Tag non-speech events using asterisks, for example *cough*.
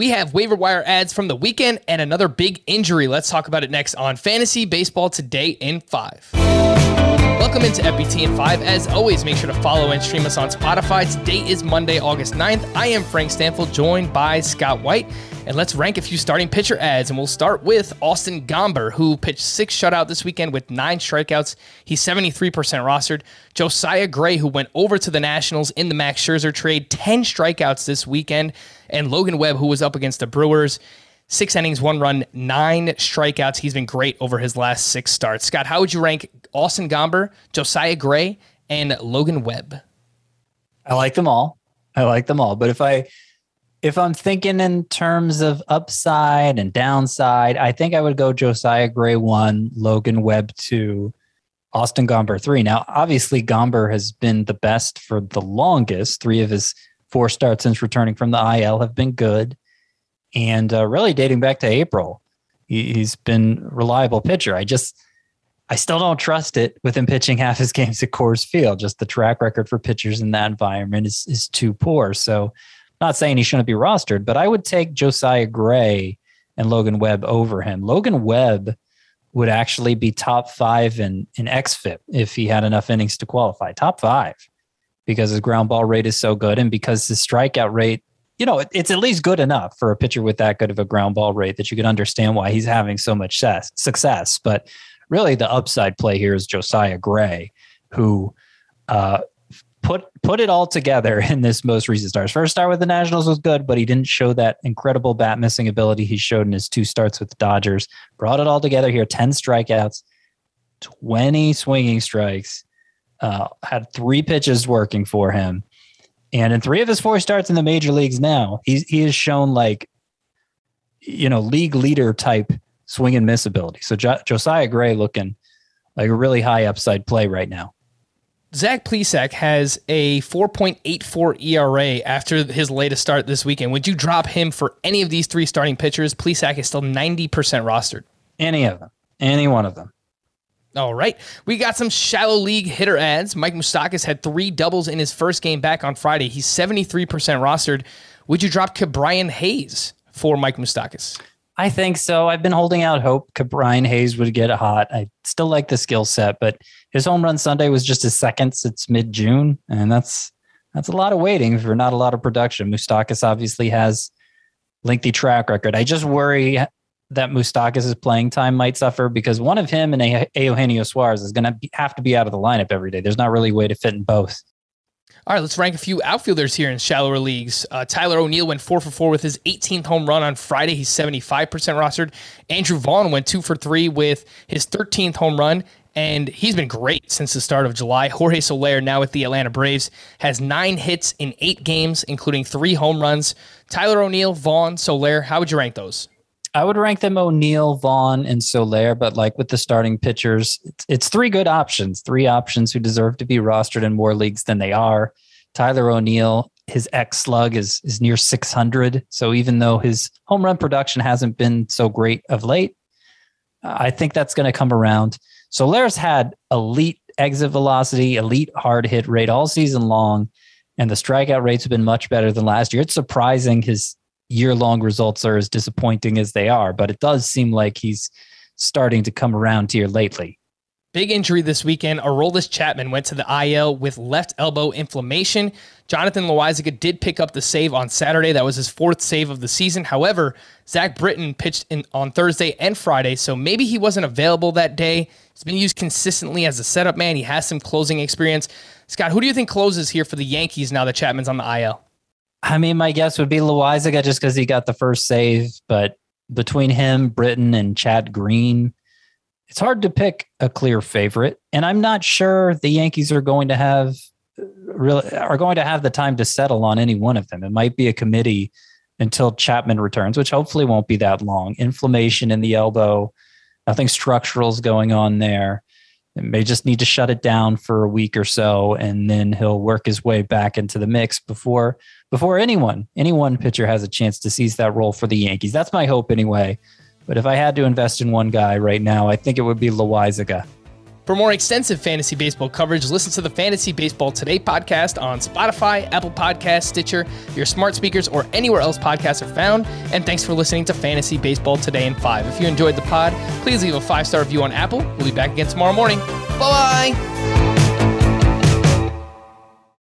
We have waiver wire ads from the weekend and another big injury. Let's talk about it next on Fantasy Baseball Today in 5. Welcome into FBT in 5. As always, make sure to follow and stream us on Spotify. Today is Monday, August 9th. I am Frank Stampfl, joined by Scott White. And let's rank a few starting pitcher ads. And we'll start with Austin Gomber, who pitched six shutout this weekend with nine strikeouts. He's 73% rostered. Josiah Gray, who went over to the Nationals in the Max Scherzer trade, 10 strikeouts this weekend. And Logan Webb, who was up against the Brewers, six innings, one run, nine strikeouts. He's been great over his last six starts. Scott, how would you rank Austin Gomber, Josiah Gray, and Logan Webb? I like them all. I like them all. But if I if I'm thinking in terms of upside and downside, I think I would go Josiah Gray one, Logan Webb two, Austin Gomber three. Now, obviously, Gomber has been the best for the longest. Three of his four starts since returning from the IL have been good, and uh, really dating back to April, he, he's been reliable pitcher. I just I still don't trust it with him pitching half his games at Coors Field. Just the track record for pitchers in that environment is is too poor. So not saying he shouldn't be rostered, but I would take Josiah Gray and Logan Webb over him. Logan Webb would actually be top five in, in XFIP if he had enough innings to qualify. Top five because his ground ball rate is so good and because his strikeout rate, you know, it's at least good enough for a pitcher with that good of a ground ball rate that you can understand why he's having so much success. But really, the upside play here is Josiah Gray, who uh, put put it all together *laughs* in this most recent start. His first start with the Nationals was good, but he didn't show that incredible bat missing ability he showed in his two starts with the Dodgers. Brought it all together here: ten strikeouts, twenty swinging strikes. Uh, had three pitches working for him, and in three of his four starts in the major leagues now, he's he has shown like you know league leader type swing and miss ability. So jo- Josiah Gray looking like a really high upside play right now. Zach Plesac has a 4.84 ERA after his latest start this weekend. Would you drop him for any of these three starting pitchers? Plesac is still 90% rostered. Any of them. Any one of them. All right. We got some shallow league hitter ads. Mike Moustakas had three doubles in his first game back on Friday. He's 73% rostered. Would you drop Ke'Bryan Hayes for Mike Moustakas? I think so. I've been holding out hope Ke'Bryan Hayes would get hot. I still like the skill set, but his home run Sunday was just his second since mid June, and that's that's a lot of waiting for not a lot of production. Moustakas obviously has lengthy track record. I just worry that Moustakas' playing time might suffer because one of him and Eugenio Suarez is going to have to be out of the lineup every day. There's not really a way to fit in both. All right, let's rank a few outfielders here in shallower leagues. Uh, Tyler O'Neill went four for four with his 18th home run on Friday. He's 75% rostered. Andrew Vaughn went two for three with his 13th home run, and he's been great since the start of July. Jorge Soler, now with the Atlanta Braves, has nine hits in eight games, including three home runs. Tyler O'Neill, Vaughn, Soler, how would you rank those? I would rank them O'Neill, Vaughn, and Soler, but like with the starting pitchers, it's, it's three good options, three options who deserve to be rostered in more leagues than they are. Tyler O'Neill, his X slug is is near 600. So even though his home run production hasn't been so great of late, I think that's going to come around. Soler's had elite exit velocity, elite hard hit rate all season long, and the strikeout rates have been much better than last year. It's surprising his year long results are as disappointing as they are, but it does seem like he's starting to come around here lately. Big injury this weekend. Aroldis Chapman went to the IL with left elbow inflammation. Jonathan Loáisiga did pick up the save on Saturday. That was his fourth save of the season. However, Zach Britton pitched in, on Thursday and Friday, so maybe he wasn't available that day. He's been used consistently as a setup man. He has some closing experience. Scott, who do you think closes here for the Yankees now that Chapman's on the IL? I mean, my guess would be Loáisiga just because he got the first save, but between him, Britton, and Chad Green, it's hard to pick a clear favorite. And I'm not sure the Yankees are going to have really are going to have the time to settle on any one of them. It might be a committee until Chapman returns, which hopefully won't be that long. Inflammation in the elbow, nothing structural is going on there. It may just need to shut it down for a week or so, and then he'll work his way back into the mix before before anyone, any one pitcher has a chance to seize that role for the Yankees. That's my hope anyway. But if I had to invest in one guy right now, I think it would be Loáisiga. For more extensive fantasy baseball coverage, listen to the Fantasy Baseball Today podcast on Spotify, Apple Podcasts, Stitcher, your smart speakers, or anywhere else podcasts are found. And thanks for listening to Fantasy Baseball Today in 5. If you enjoyed the pod, please leave a five star review on Apple. We'll be back again tomorrow morning. Bye bye.